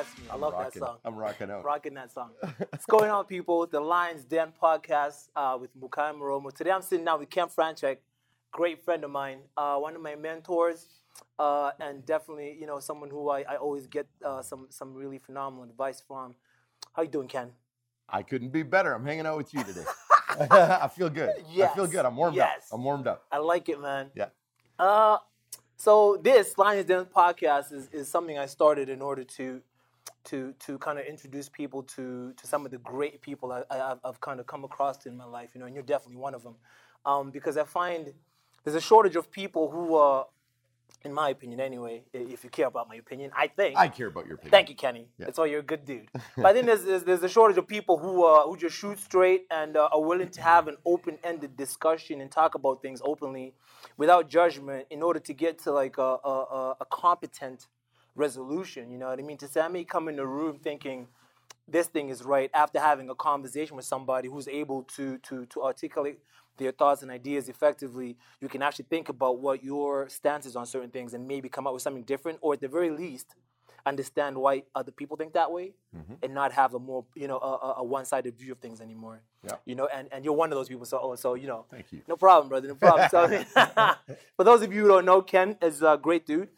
Me. I love rocking, that song. I'm rocking out. Rocking that song. What's going on, people? The Lions Den podcast uh, with Mukai Moromo. Today I'm sitting down with Ken Franchek, great friend of mine, uh, one of my mentors, uh, and definitely, you know, someone who I, I always get uh, some some really phenomenal advice from. How you doing, Ken? I couldn't be better. I'm hanging out with you today. I feel good. Yes. I feel good. I'm warmed Yes. up. I'm warmed up. I like it, man. Yeah. Uh, so this Lions Den podcast is, is something I started in order to to to kind of introduce people to to some of the great people I, I've kind of come across in my life, you know, and you're definitely one of them, um, because I find there's a shortage of people who, uh, in my opinion, anyway, if you care about my opinion, I think. I care about your opinion. Thank you, Kenny. Yeah. That's why you're a good dude. But I think there's, there's, there's a shortage of people who uh, who just shoot straight and uh, are willing to have an open-ended discussion and talk about things openly, without judgment, in order to get to like a, a, a competent resolution. You know what I mean? To say I may come in the room thinking this thing is right after having a conversation with somebody who's able to to to articulate their thoughts and ideas effectively, you can actually think about what your stance is on certain things and maybe come up with something different, or at the very least, understand why other people think that way, mm-hmm. and not have a more you know a, a- a one-sided view of things anymore. Yeah. You know, and, and you're one of those people. So oh, so you know, Thank you. no problem, brother. No problem. So, for those of you who don't know, Ken is a great dude.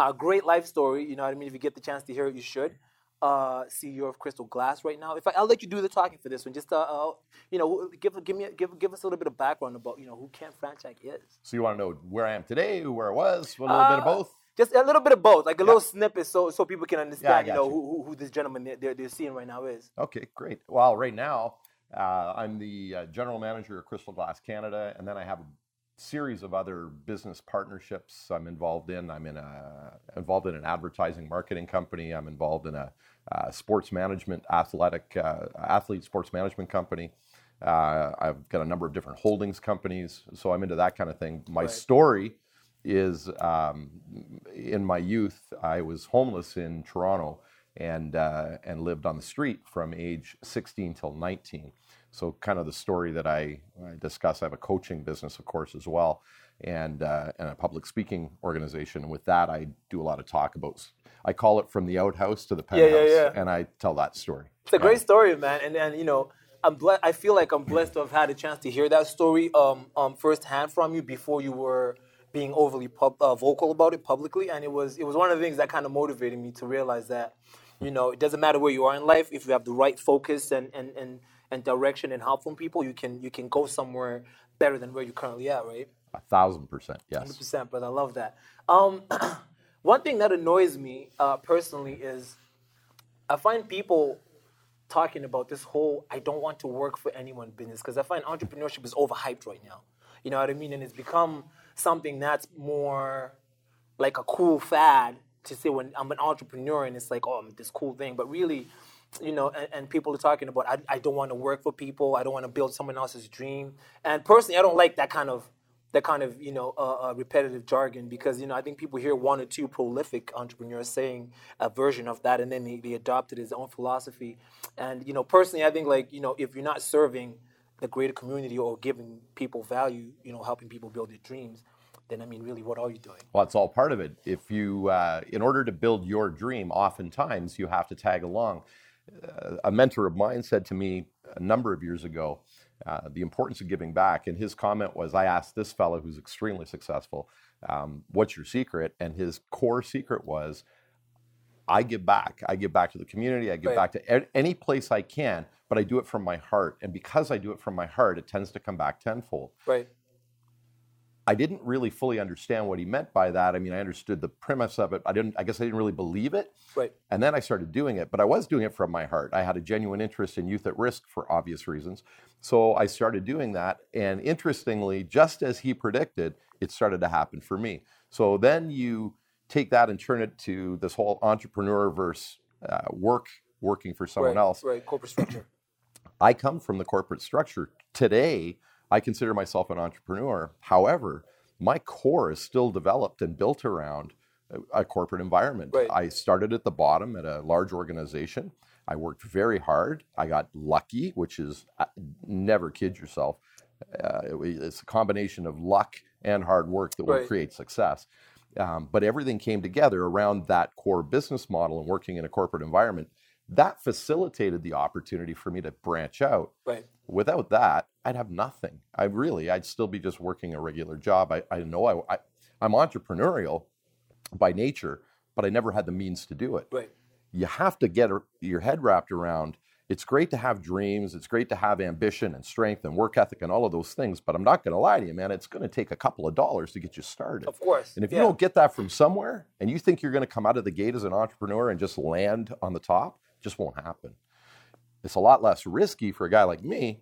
A great life story. You know what I mean? If you get the chance to hear it, you should. Uh, CEO of Crystal Glass right now. If I, I'll let you do the talking for this one, just uh, uh, you know, give give me give give us a little bit of background about you know who Ken Franchek is. So you want to know where I am today, where I was, a little bit of Uh, both? Just a little bit of both, like a little snippet, so so people can understand, yeah, you know, you. who, who this gentleman they're, they're, they're seeing right now is. Okay, great. Well, right now, uh, I'm the uh, general manager of Crystal Glass Canada, and then I have a series of other business partnerships I'm involved in. I'm in a involved in an advertising marketing company. I'm involved in a uh, sports management, athletic uh, athlete sports management company. Uh, I've got a number of different holdings companies, so I'm into that kind of thing. My Right. story is um, in my youth, I was homeless in Toronto and uh, and lived on the street from age 16 till 19. So kind of the story that I, I discuss. I have a coaching business, of course, as well, and uh, and a public speaking organization. And with that, I do a lot of talk about. I call it from the outhouse to the Yeah, yeah, penthouse, yeah. and I tell that story. It's a great story, man, and and you know, I'm ble- I feel like I'm blessed to have had a chance to hear that story um um firsthand from you before you were being overly pub- uh, vocal about it publicly, and it was it was one of the things that kind of motivated me to realize that, you know, it doesn't matter where you are in life if you have the right focus and and and and direction and help from people, you can you can go somewhere better than where you're currently at, right? A thousand percent, yes. Hundred percent, brother. I love that. Um, one thing that annoys me uh, personally is I find people talking about this whole "I don't want to work for anyone" business because I find entrepreneurship is overhyped right now. You know what I mean? And it's become something that's more like a cool fad to say when I'm an entrepreneur and it's like, oh, I'm this cool thing. But really, you know, and, and people are talking about, I, I don't want to work for people. I don't want to build someone else's dream. And personally, I don't like that kind of that kind of you know uh, uh, repetitive jargon because you know I think people hear one or two prolific entrepreneurs saying a version of that and then they, they adopt it as their own philosophy. And you know, personally, I think like you know if you're not serving the greater community or giving people value, you know, helping people build their dreams, then I mean, really, what are you doing? Well, it's all part of it. If you, uh, in order to build your dream, oftentimes you have to tag along. A mentor of mine said to me a number of years ago uh, the importance of giving back. And his comment was I asked this fellow who's extremely successful, um, What's your secret? And his core secret was I give back. I give back to the community. I give Right. back to any place I can, but I do it from my heart. And because I do it from my heart, it tends to come back tenfold. Right. I didn't really fully understand what he meant by that. I mean, I understood the premise of it. I didn't. I guess I didn't really believe it. Right. And then I started doing it, but I was doing it from my heart. I had a genuine interest in youth at risk for obvious reasons. So I started doing that. And interestingly, just as he predicted, it started to happen for me. So then you take that and turn it to this whole entrepreneur versus uh, work, working for someone right. else. Right. Corporate structure. I come from the corporate structure. Today, I consider myself an entrepreneur. However, my core is still developed and built around a, a corporate environment. Right. I started at the bottom at a large organization. I worked very hard. I got lucky, which is uh, never kid yourself. Uh, it- it's a combination of luck and hard work that will Right. create success. Um, but everything came together around that core business model and working in a corporate environment. That facilitated the opportunity for me to branch out. Right. Without that, I'd have nothing. I really, I'd still be just working a regular job. I, I know I, I, I'm entrepreneurial by nature, but I never had the means to do it. Right. You have to get your head wrapped around it's great to have dreams. It's great to have ambition and strength and work ethic and all of those things. But I'm not going to lie to you, man. It's going to take a couple of dollars to get you started. Of course. And if yeah. you don't get that from somewhere and you think you're going to come out of the gate as an entrepreneur and just land on the top, just won't happen. It's a lot less risky for a guy like me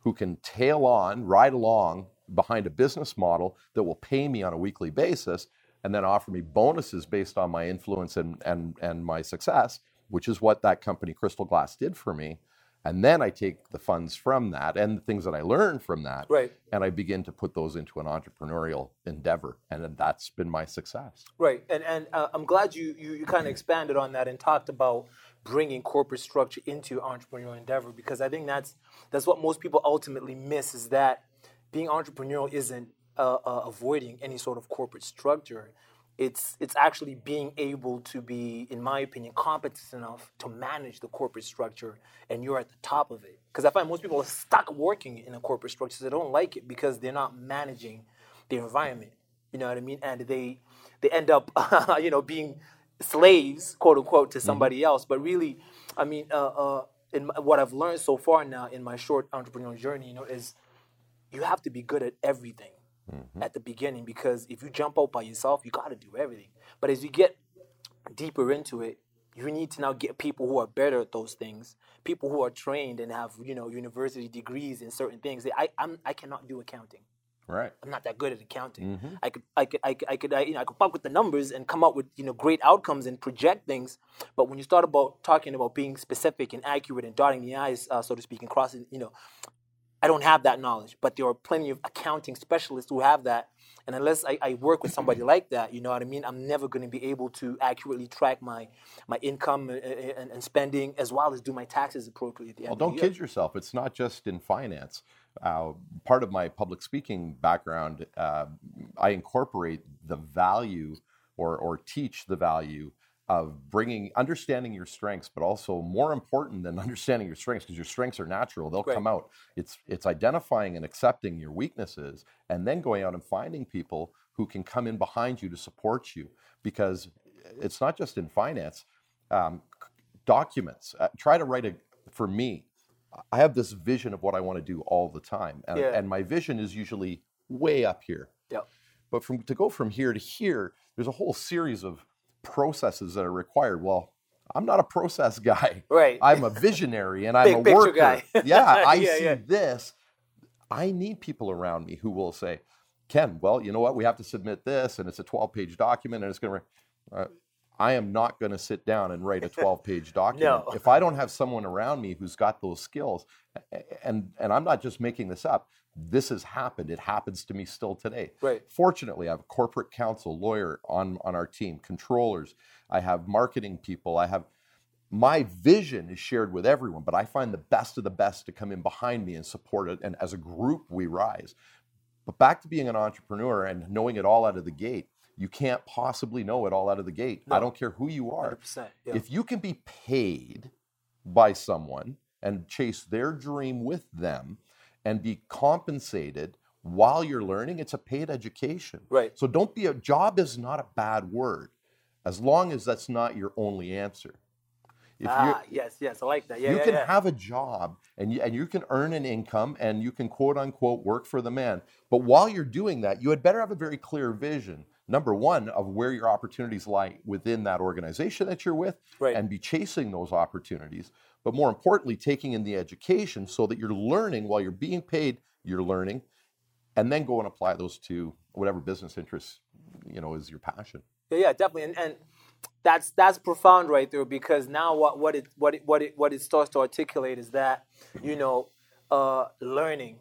who can tail on, ride along behind a business model that will pay me on a weekly basis and then offer me bonuses based on my influence and, and, and my success which is what that company Crystal Glass did for me. And then I take the funds from that and the things that I learned from that, right. and I begin to put those into an entrepreneurial endeavor, and that's been my success. Right, and and uh, I'm glad you, you you kind of expanded on that and talked about bringing corporate structure into entrepreneurial endeavor because I think that's that's what most people ultimately miss is that being entrepreneurial isn't uh, uh, avoiding any sort of corporate structure it's it's actually being able to be, in my opinion, competent enough to manage the corporate structure, and you're at the top of it. Because I find most people are stuck working in a corporate structure. They don't like it because they're not managing the environment. You know what I mean? And they they end up, you know, being slaves, quote unquote, to mm-hmm. somebody mm-hmm. else. But really, I mean, uh, uh, in my, what I've learned so far now in my short entrepreneurial journey, you know, is you have to be good at everything mm-hmm. at the beginning because if you jump out by yourself, you got to do everything. But as you get deeper into it, you need to now get people who are better at those things, people who are trained and have you know university degrees in certain things. I I'm, I cannot do accounting. Right. I'm not that good at accounting. Mm-hmm. I could I could I could I could I, you know I could fuck with the numbers and come up with you know great outcomes and project things. But when you start about talking about being specific and accurate and dotting the i's, uh, so to speak, and crossing, you know, I don't have that knowledge, but there are plenty of accounting specialists who have that. And unless I, I work with somebody like that, you know what I mean, I'm never going to be able to accurately track my my income and, and, and spending as well as do my taxes appropriately at the end. Well, don't kid yourself. It's not just in finance. Uh, part of my public speaking background, uh, I incorporate the value or or teach the value of bringing understanding your strengths but also more important than understanding your strengths because your strengths are natural they'll come out. It's it's identifying and accepting your weaknesses and then going out and finding people who can come in behind you to support you because it's not just in finance um, documents. Uh, try to write a for me i have this vision of what i want to do all the time and, yeah. and my vision is usually way up here yep. but from to go from here to here there's a whole series of processes that are required. Well, I'm not a process guy. Right. I'm a visionary and I'm a worker. Guy. yeah, I yeah, see yeah. this. I need people around me who will say, Ken, well, you know what? We have to submit this, and it's a 12 page document, and it's going to. Uh, I am not going to sit down and write a 12 page document. no. If I don't have someone around me who's got those skills, and, and I'm not just making this up, this has happened. It happens to me still today. Right. Fortunately, I have a corporate counsel, lawyer on, on our team, controllers. I have marketing people. I have my vision is shared with everyone, but I find the best of the best to come in behind me and support it. And as a group, we rise. But back to being an entrepreneur and knowing it all out of the gate, you can't possibly know it all out of the gate. No. I don't care who you are. Yeah. If you can be paid by someone and chase their dream with them, and be compensated while you're learning. It's a paid education. Right. So don't be a job is not a bad word, as long as that's not your only answer. If ah, yes, yes, I like that. Yeah, you yeah, can yeah. have a job and you, and you can earn an income and you can quote unquote work for the man. But while you're doing that, you had better have a very clear vision. Number one, of where your opportunities lie within that organization that you're with, right. and be chasing those opportunities but more importantly, taking in the education so that you're learning while you're being paid, you're learning, and then go and apply those to whatever business interests you know is your passion. Yeah, yeah, definitely, and, and that's that's profound right there because now what what it what it what it what it starts to articulate is that you know uh, learning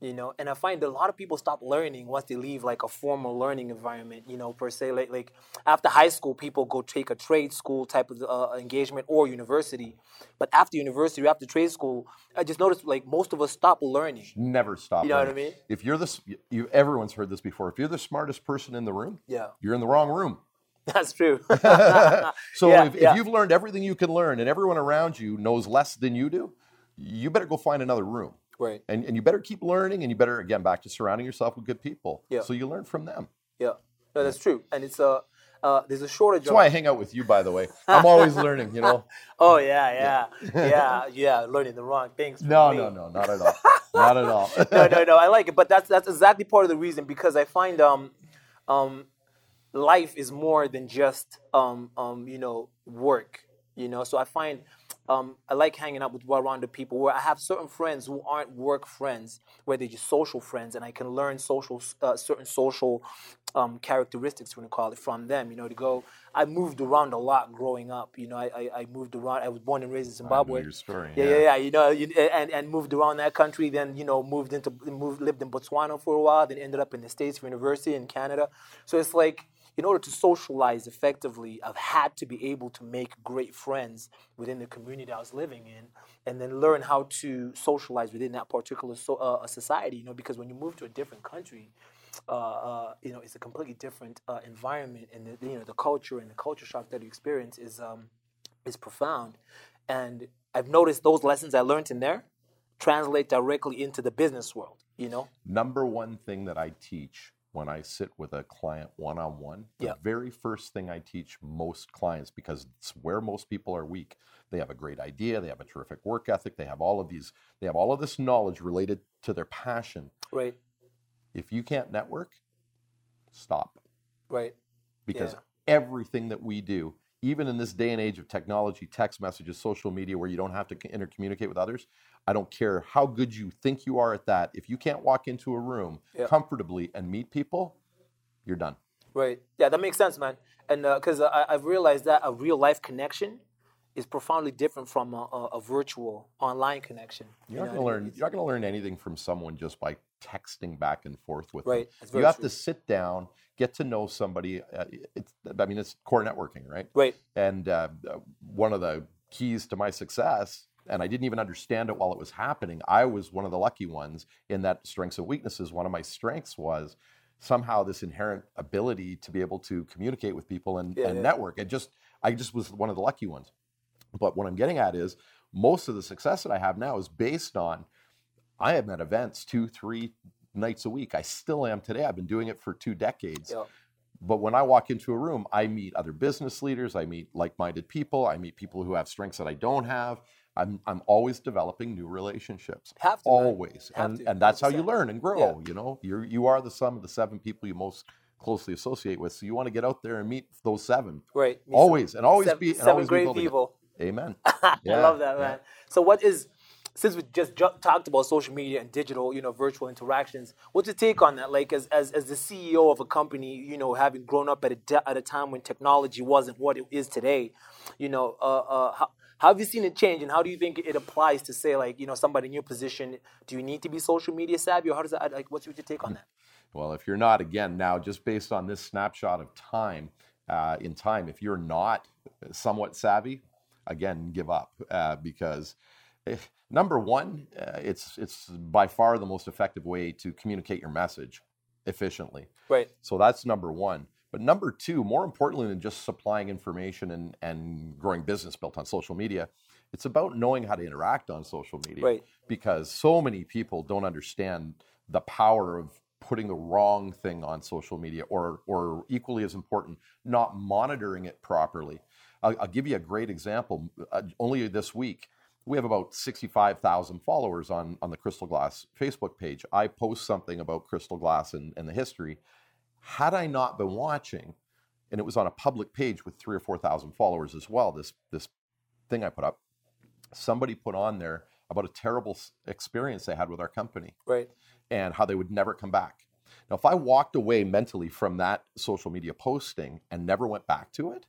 you know and i find that a lot of people stop learning once they leave like a formal learning environment you know per se like, like after high school people go take a trade school type of uh, engagement or university but after university or after trade school i just noticed like most of us stop learning Never stop. You know what I mean? If you're the s- you, everyone's heard this before. If you're the smartest person in the room, yeah you're in the wrong room. that's true So Yeah, if, yeah. if you've learned everything you can learn and everyone around you knows less than you do, you better go find another room. Right And, and you better keep learning and you better, again, back to surrounding yourself with good people. Yeah. So you learn from them. yeah no that's true and it's a uh, there's a shortage That's why I hang out with you, by the way. I'm always learning, you know? oh yeah yeah yeah yeah learning the wrong things No, me. no, no, not at all. Not at all. no, no, no. I like it, but that's that's exactly part of the reason because I find um, um, life is more than just um, um, you know, work. You know, so I find um, I like hanging out with well-rounded people where I have certain friends who aren't work friends, where they're just social friends, and I can learn social uh, certain social um, characteristics, we're gonna call it, from them. You know, to go. I moved around a lot growing up. You know, I, I, I moved around. I was born and raised in Zimbabwe. your story, Yeah, yeah. yeah, yeah. You know, you, and and moved around that country. Then you know, moved into moved lived in Botswana for a while. Then ended up in the States for university in Canada. So it's like in order to socialize effectively, I've had to be able to make great friends within the community I was living in, and then learn how to socialize within that particular so, uh, society. You know, because when you move to a different country, uh, uh, you know, it's a completely different uh, environment, and the, you know, the culture and the culture shock that you experience is um, is profound. And I've noticed those lessons I learned in there translate directly into the business world. You know, Number one thing that I teach when I sit with a client one on one, the very first thing I teach most clients, because it's where most people are weak. They have a great idea, they have a terrific work ethic, they have all of these, they have all of this knowledge related to their passion. right, If you can't network, stop. right, because Yeah. everything that we do, even in this day and age of technology, text messages, social media, where you don't have to intercommunicate with others, I don't care how good you think you are at that. If you can't walk into a room comfortably and meet people, you're done. right. Yeah, that makes sense, man. And because I I've realized that a real life connection is profoundly different from a, a, a virtual online connection. you You're not going to learn. You're not going to learn anything from someone just by texting back and forth with Right, them. You have true. to sit down, get to know somebody. Uh, it's. I mean, it's core networking, right? Right, And uh, uh, one of the keys to my success, and I didn't even understand it while it was happening, I was one of the lucky ones in that strengths and weaknesses. One of my strengths was somehow this inherent ability to be able to communicate with people and, Yeah, and yeah. network. It just, I just was one of the lucky ones. But what I'm getting at is most of the success that I have now is based on I am at events two, three nights a week. I still am today. I've been doing it for two decades. yeah, But when I walk into a room, I meet other business leaders, I meet like-minded people, I meet people who have strengths that I don't have. I'm I'm always developing new relationships. Have to, always. Have And to, and that's how you learn and grow, Yeah. you know. You you are the sum of the seven people you most closely associate with. So you want to get out there and meet those seven. right. Always and always seven, be and seven always great it. people. Amen. I love that, yeah. man. So, what is since we just ju- talked about social media and digital, you know, virtual interactions? What's your take on that? Like, as as, as the CEO of a company, you know, having grown up at a de- at a time when technology wasn't what it is today, you know, uh, uh, how, how have you seen it change, and how do you think it applies to say, like, you know, somebody in your position? Do you need to be social media savvy, or how does that? Like, what's your take on that? Well, if you're not, again, now just based on this snapshot of time, uh, in time, if you're not somewhat savvy, again, give up uh, because eh, number one, uh, it's it's by far the most effective way to communicate your message efficiently. Right. So that's number one. But number two, more importantly than just supplying information and, and growing business built on social media, it's about knowing how to interact on social media. Right. Because so many people don't understand the power of putting the wrong thing on social media or, or equally as important, not monitoring it properly. I'll, I'll give you a great example. Uh, only this week, we have about 65,000 followers on, on the Crystal Glass Facebook page. I post something about Crystal Glass and, and the history. Had I not been watching, and it was on a public page with three or 4,000 followers as well, this, this thing I put up, somebody put on there about a terrible experience they had with our company Right. and how they would never come back. Now, if I walked away mentally from that social media posting and never went back to it,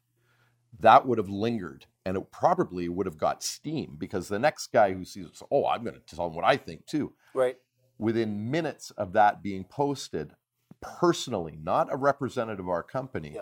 that would have lingered and it probably would have got steam because the next guy who sees, it, oh, I'm going to tell them what I think too, Right. within minutes of that being posted, personally, not a representative of our company.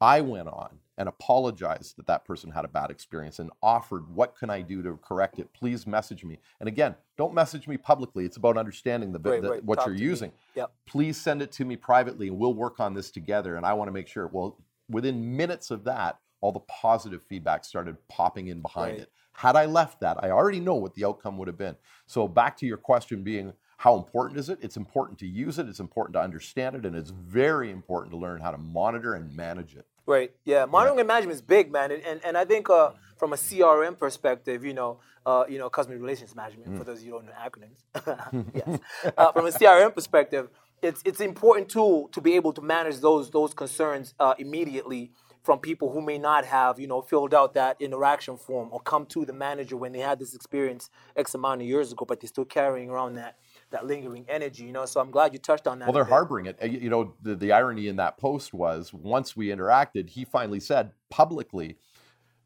I went on and apologized that that person had a bad experience and offered, what can I do to correct it? Please message me. And again, don't message me publicly. It's about understanding the, Right, the- right. what Talk you're using. Yep. Please send it to me privately and we'll work on this together. And I want to make sure, well, within minutes of that, all the positive feedback started popping in behind Right. it. Had I left that, I already know what the outcome would have been. So back to your question being, how important is it? It's important to use it. It's important to understand it, and it's very important to learn how to monitor and manage it. Right. Yeah. Monitoring and management is big, man, and and, I think uh, from a CRM perspective, you know, uh, you know, customer relations management. For those of you who don't know acronyms, yes. Uh, from a CRM perspective, it's it's important tool to be able to manage those those concerns uh, immediately from people who may not have you know filled out that interaction form or come to the manager when they had this experience X amount of years ago, but they're still carrying around that that lingering energy. You know, so I'm glad you touched on that. Well, they're harboring it. You know, the, the irony in that post was once we interacted, he finally said publicly,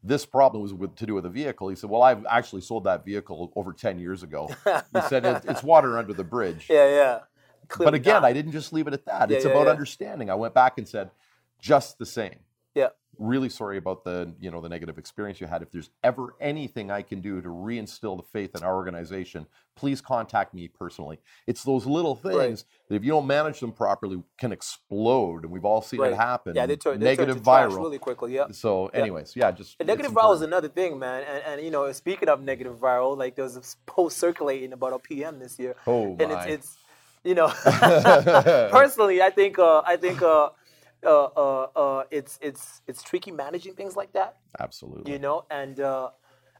this problem was with, to do with a vehicle. He said, Well, I've actually sold that vehicle over 10 years ago. He said, "It- It's water under the bridge. Yeah, yeah. But again, not. I didn't just leave it at that. Yeah, it's yeah, about yeah. understanding. I went back and said, just the same. Yeah. Really sorry about the you know the negative experience you had. If there's ever anything I can do to reinstill the faith in our organization, please contact me personally. It's those little things that if you don't manage them properly can explode, and we've all seen Right. it happen. Yeah, they turn they negative turn to trash viral. really quickly. Yeah. So, anyways, yeah, just And negative viral is another thing, man. And, and you know, speaking of negative viral, like there was a post circulating about a PM this year. Oh, and my. it's it's you know, personally, I think uh, I think uh, uh, uh, uh, it's it's it's tricky managing things like that. Absolutely. You know, and uh,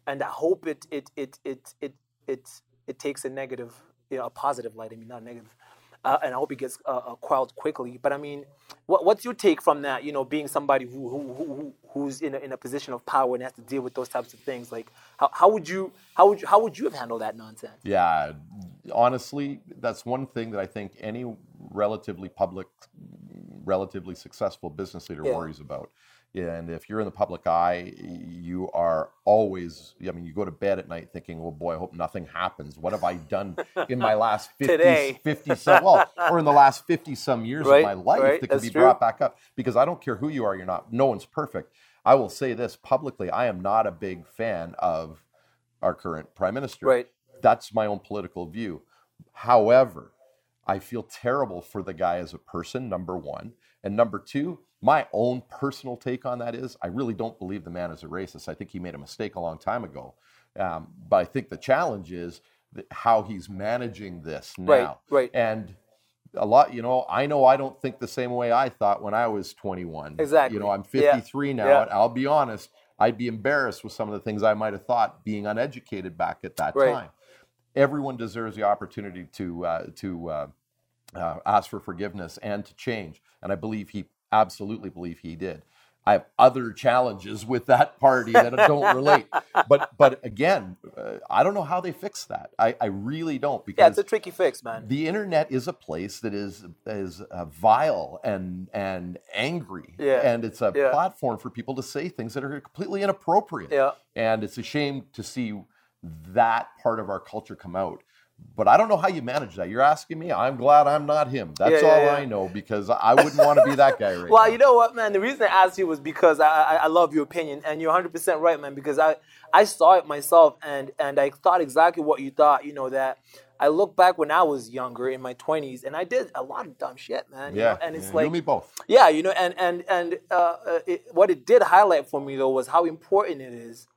and I hope it it it it it it it takes a negative, you know, a positive light. I mean, not negative. Uh, and I hope it gets uh, uh, quelled quickly. But I mean, what, what's your take from that? You know, being somebody who, who, who who- who's in a, in a position of power and has to deal with those types of things. Like, how, how would you how would you, how would you have handled that nonsense? Yeah, honestly, that's one thing that I think any relatively public, relatively successful business leader Yeah. worries about. And if you're in the public eye, you are always, I mean, you go to bed at night thinking, oh boy, I hope nothing happens. What have I done in my last 50, Today. 50 some, well, or in the last 50 some years Right, of my life right, that can be true. brought back up? Because I don't care who you are, you're not, no one's perfect. I will say this publicly I am not a big fan of our current prime minister. Right. That's my own political view. However, I feel terrible for the guy as a person, number one. And number two, my own personal take on that is I really don't believe the man is a racist. I think he made a mistake a long time ago. Um, but I think the challenge is how he's managing this now. Right, right. And a lot, you know, I know I don't think the same way I thought when I was 21. Exactly. You know, I'm Yeah. 53 now, Yeah. and I'll be honest, I'd be embarrassed with some of the things I might have thought being uneducated back at that Right. time. Everyone deserves the opportunity to uh, to uh, uh, ask for forgiveness and to change, and I believe he absolutely believe he did. I have other challenges with that party that don't relate, but but again, uh, I don't know how they fix that. I, I really don't because Yeah, it's a tricky fix, man. the internet is a place that is is uh, vile and and angry, Yeah. and it's a Yeah. platform for people to say things that are completely inappropriate. Yeah. And it's a shame to see that part of our culture come out. But I don't know how you manage that. You're asking me. I'm glad I'm not him. That's Yeah, yeah, all yeah. I know because I wouldn't want to be that guy right Well, now. you know what, man? The reason I asked you was because I, I, I love your opinion, and you're 100 percent right, man. Because I I saw it myself, and and I thought exactly what you thought. You know that I look back when I was younger in my 20s, and I did a lot of dumb shit, man. you yeah, know, and it's yeah, like you me both. yeah, you know, and and and uh, uh, it, what it did highlight for me though was how important it is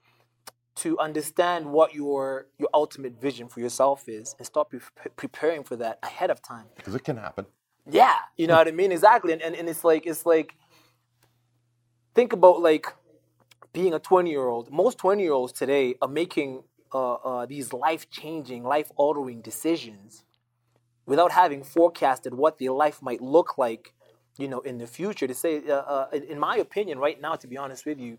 to understand what your your ultimate vision for yourself is, and start pre- preparing for that ahead of time. Because it can happen. Yeah, you know what I mean? Exactly. And, and and it's like it's like think about like being a 20 year old. Most 20 year olds today are making uh, uh, these life changing, life altering decisions without having forecasted what their life might look like, you know, in the future. To say, uh, uh, in- in my opinion, right now, to be honest with you,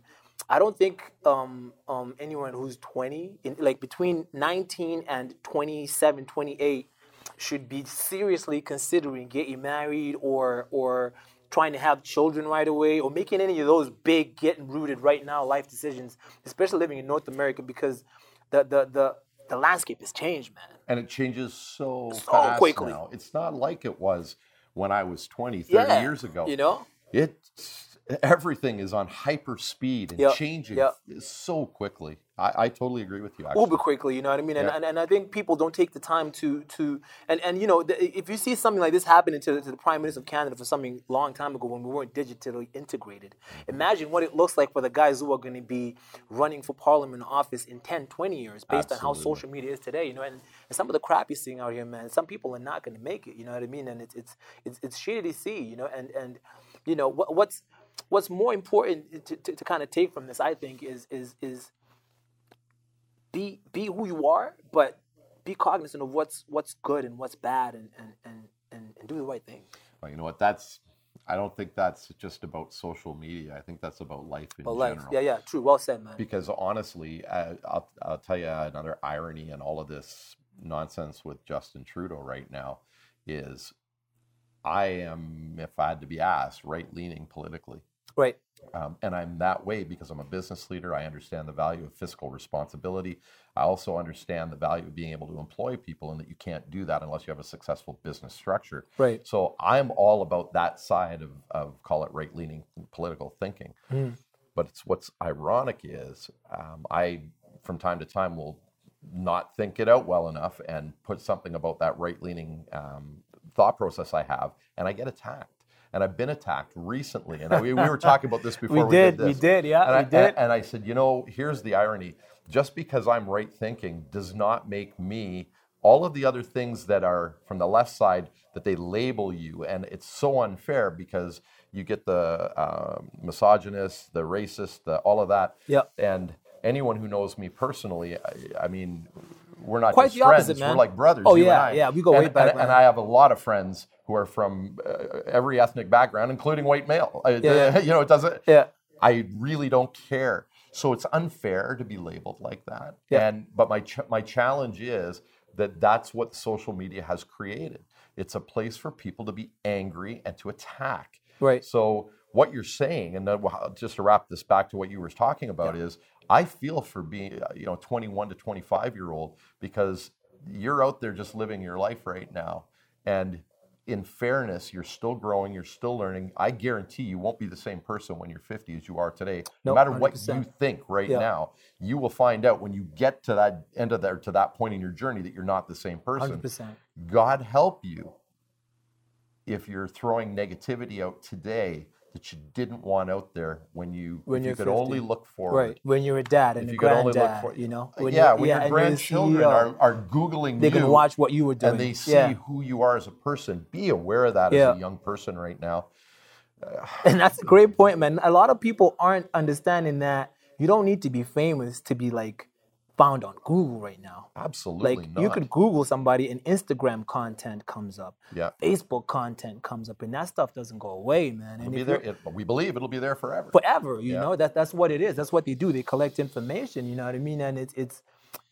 I don't think um, um, anyone who's 20, in, like between 19 and 27, 28, should be seriously considering getting married or or trying to have children right away or making any of those big getting rooted right now life decisions, especially living in North America because the the the the landscape has changed, man. And it changes so, So fast quickly. now. It's not like it was when I was 20, 30 Yeah, years ago. You know? It's everything is on hyper speed and Yep, changing yep. so quickly. I, I totally agree with you. Actually. uber quickly you know what i mean and, Yeah. and, and i think people don't take the time to to and and you know the, if you see something like this happening to, to the prime minister of canada for something long time ago when we weren't digitally integrated Mm-hmm. imagine what it looks like for the guys who are going to be running for parliament office in 10 20 years based on how social media is today you know and, and some of the crap you're seeing out here man some people are not going to make it you know what i mean and it's it's it's, it's shitty to see you know and and you know what, what's what's more important to, to, to kind of take from this i think is is is be be who you are, but be cognizant of what's what's good and what's bad, and and and and, and do the right thing. Well, you know what? That's. I don't think that's just about social media. I think that's about life in But general. yeah, yeah, true, well said, man. Because honestly, uh, I'll, I'll tell you another irony in all of this nonsense with Justin Trudeau right now is I am, if I had to be asked, right leaning politically. Right, Um, and I'm that way because I'm a business leader. I understand the value of fiscal responsibility. I also understand the value of being able to employ people and that you can't do that unless you have a successful business structure. right, So I'm all about that side of, of call it right leaning political thinking. Mm. But it's what's ironic is um, I, from time to time, will not think it out well enough and put something about that right leaning um, thought process I have, and I get attacked. And I've been attacked recently. And we, we were talking about this before we we, did, did we did, yeah, And we I, did. and I said, you know, here's the irony. Just because I'm right thinking does not make me all of the other things that are from the left side that they label you. And it's so unfair because you get the um, misogynist, the racist, the, all of that. Yep. And anyone who knows me personally, I, I mean, we're not Quite just the opposite, friends. man. We're like brothers. Oh, you and yeah, I. yeah, we go and, way back, And, and. I have a lot of friends who are from uh, every ethnic background, including white male. Uh, Yeah, yeah. You know, it doesn't. yeah, I really don't care. So it's unfair to be labeled like that. Yeah. And but my ch- my challenge is that that's what social media has created. It's a place for people to be angry and to attack. right, So what you're saying, and then just to wrap this back to what you were talking about, is I feel for being uh, you know 21 to 25 year old because you're out there just living your life right now, and in fairness, you're still growing, you're still learning. I guarantee you won't be the same person when you're 50 as you are today. No Nope, matter what you think right Yeah. now, you will find out when you get to that end of there, to that point in your journey that you're not the same person. hundred percent. God help you if you're throwing negativity out today that you didn't want out there when you When you could only look forward. Right, when you're a dad and If a you could only look granddad, for you know, uh, yeah, you're- when your and you're grandchildren CEO, are, are googling you, they can watch what you were doing, and they see yeah. who you are as a person. Be aware of that Yeah. as a young person right now. And that's a great point, man. A lot of people aren't understanding that you don't need to be famous to be like found on Google right now. Absolutely Like not. you could Google somebody and Instagram content comes up, yeah. Facebook content comes up, and that stuff doesn't go away, man. It'll And be there. It, we believe it'll be there forever. forever, you Yeah. know that that's what it is. That's what they do. They collect information. You know what I mean? And it's it's.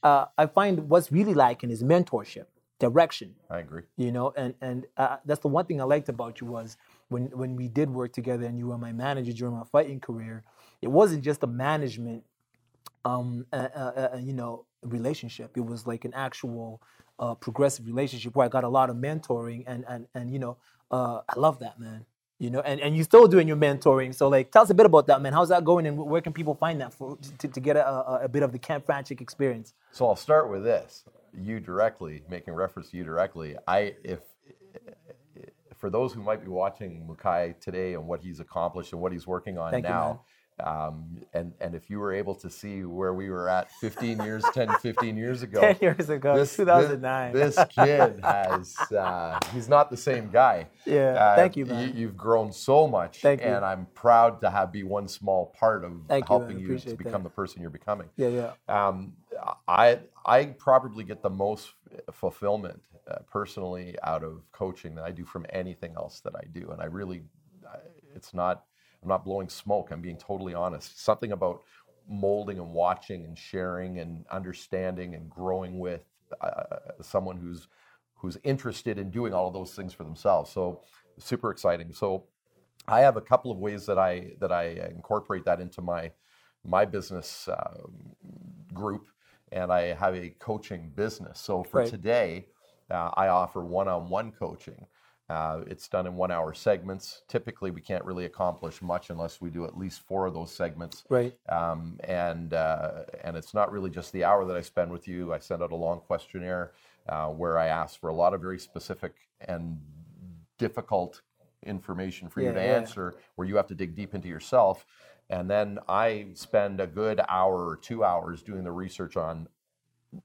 Uh, I find what's really lacking is mentorship, direction I agree. you know and and uh, that's the one thing i liked about you was when when we did work together and you were my manager during my fighting career it wasn't just a management um uh, uh, uh, you know relationship it was like an actual uh, progressive relationship where i got a lot of mentoring and and and you know uh, i love that man you know and, and you're still doing your mentoring so like tell us a bit about that man how's that going and where can people find that for to, to get a, a, a bit of the Ken Franchek experience So I'll start with this. You directly, making reference to you directly. I if for those who might be watching Mukai today and what he's accomplished and what he's working on Thank you, now, um, and and if you were able to see where we were at 15 years, 10, 15 years ago, 10 years ago this, 2009 This, this kid has, uh, he's not the same guy. Yeah, Uh, thank you, man. You, have grown so much. Thank you. And I'm proud to have be one small part of Thank helping you, Appreciate to that. become the person you're becoming. yeah yeah Um, I, I probably get the most fulfillment uh, personally out of coaching that I do from anything else that I do. And I really, it's not, I'm not blowing smoke. I'm being totally honest. Something about molding and watching and sharing and understanding and growing with uh, someone who's who's interested in doing all of those things for themselves. So super exciting. So I have a couple of ways that I that I incorporate that into my my business um, group, and I have a coaching business. So for Right. today, uh, I offer one-on-one coaching. Uh, it's done in one-hour segments. Typically, we can't really accomplish much unless we do at least four of those segments. Right. Um, and uh, and it's not really just the hour that I spend with you. I send out a long questionnaire uh, where I ask for a lot of very specific and difficult information for you to yeah. answer, where you have to dig deep into yourself. And then I spend a good hour or two hours doing the research on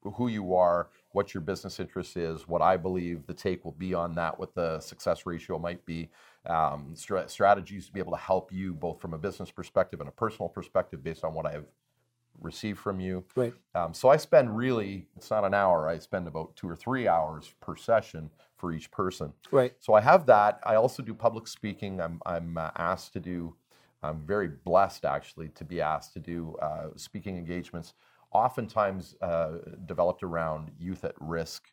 who you are, what your business interest is, what I believe the take will be on that, what the success ratio might be, um, stra- strategies to be able to help you both from a business perspective and a personal perspective based on what I've received from you. Right. Um, so I spend really, it's not an hour, I spend about two or three hours per session for each person. Right. So I have that. I also do public speaking. I'm, I'm uh, asked to do, I'm very blessed actually to be asked to do uh, speaking engagements, oftentimes uh, developed around youth at risk,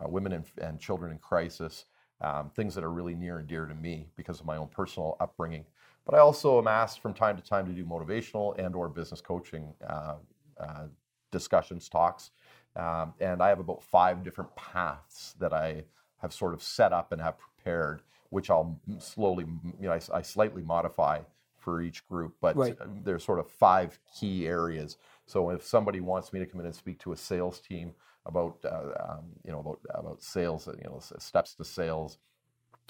uh, women and, and children in crisis, um, things that are really near and dear to me because of my own personal upbringing. But I also am asked from time to time to do motivational and or business coaching uh, uh, discussions, talks. Um, and I have about five different paths that I have sort of set up and have prepared, which I'll slowly, you know, I, I slightly modify for each group. But Right. uh, there's sort of five key areas. So if somebody wants me to come in and speak to a sales team about, uh, um, you know, about about sales, you know, steps to sales,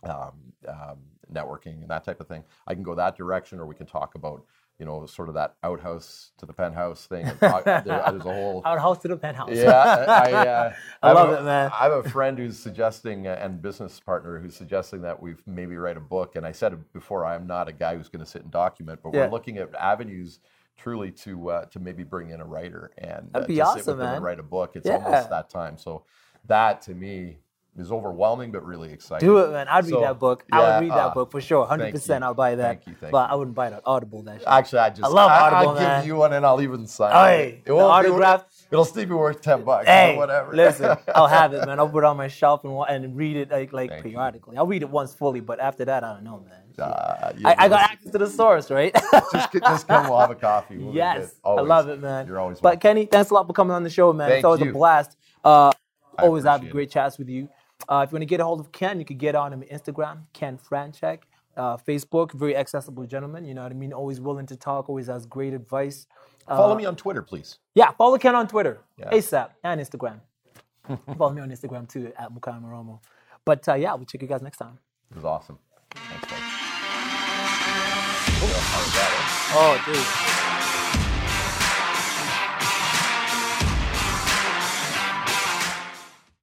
um, um, networking and that type of thing. I can go that direction, or we can talk about you know sort of that outhouse to the penthouse thing. There- there's a whole Outhouse to the penthouse. yeah. I, uh, I have love a- it, man. I have a friend who's suggesting uh, and business partner who's suggesting that we maybe write a book. And I said before, I'm not a guy who's going to sit and document, but Yeah. we're looking at avenues truly to uh, to maybe bring in a writer and That'd uh, be to sit awesome, man. and write a book. It's Yeah. almost that time. So that to me is overwhelming, but really exciting. Do it, man. I'd read that book. I would read that uh, book for sure. 100%. I'll buy that. Thank you, thank but you. I wouldn't buy it on Audible. That shit. Actually, I just I love I, Audible, will man. give you one and I'll even sign Hey, it. the won't be- autograph- It'll still be worth ten bucks. Hey, or whatever. listen, I'll have it, man. I'll put it on my shelf and and read it like like Thank you. periodically. I'll read it once fully, but after that, I don't know, man. Uh, you- I, I got access to the source, right? just, just come. We'll have a coffee. We'll yes. I love it, man. You're always But. Kenny, thanks a lot for coming on the show, man. Thank it's always a blast. Uh, always have great chats with you. Uh, if you want to get a hold of Ken, you can get on him Instagram, Ken Franchek. Uh, Facebook, very accessible gentleman. You know what I mean. Always willing to talk. Always has great advice. Uh, Follow me on Twitter, please. Yeah, follow Ken on Twitter, Yeah. ASAP, and Instagram. follow me on Instagram too at Mukai Moromo. But uh, yeah, we'll check you guys next time. It was awesome. Thanks, guys. How was that? Oh, dude.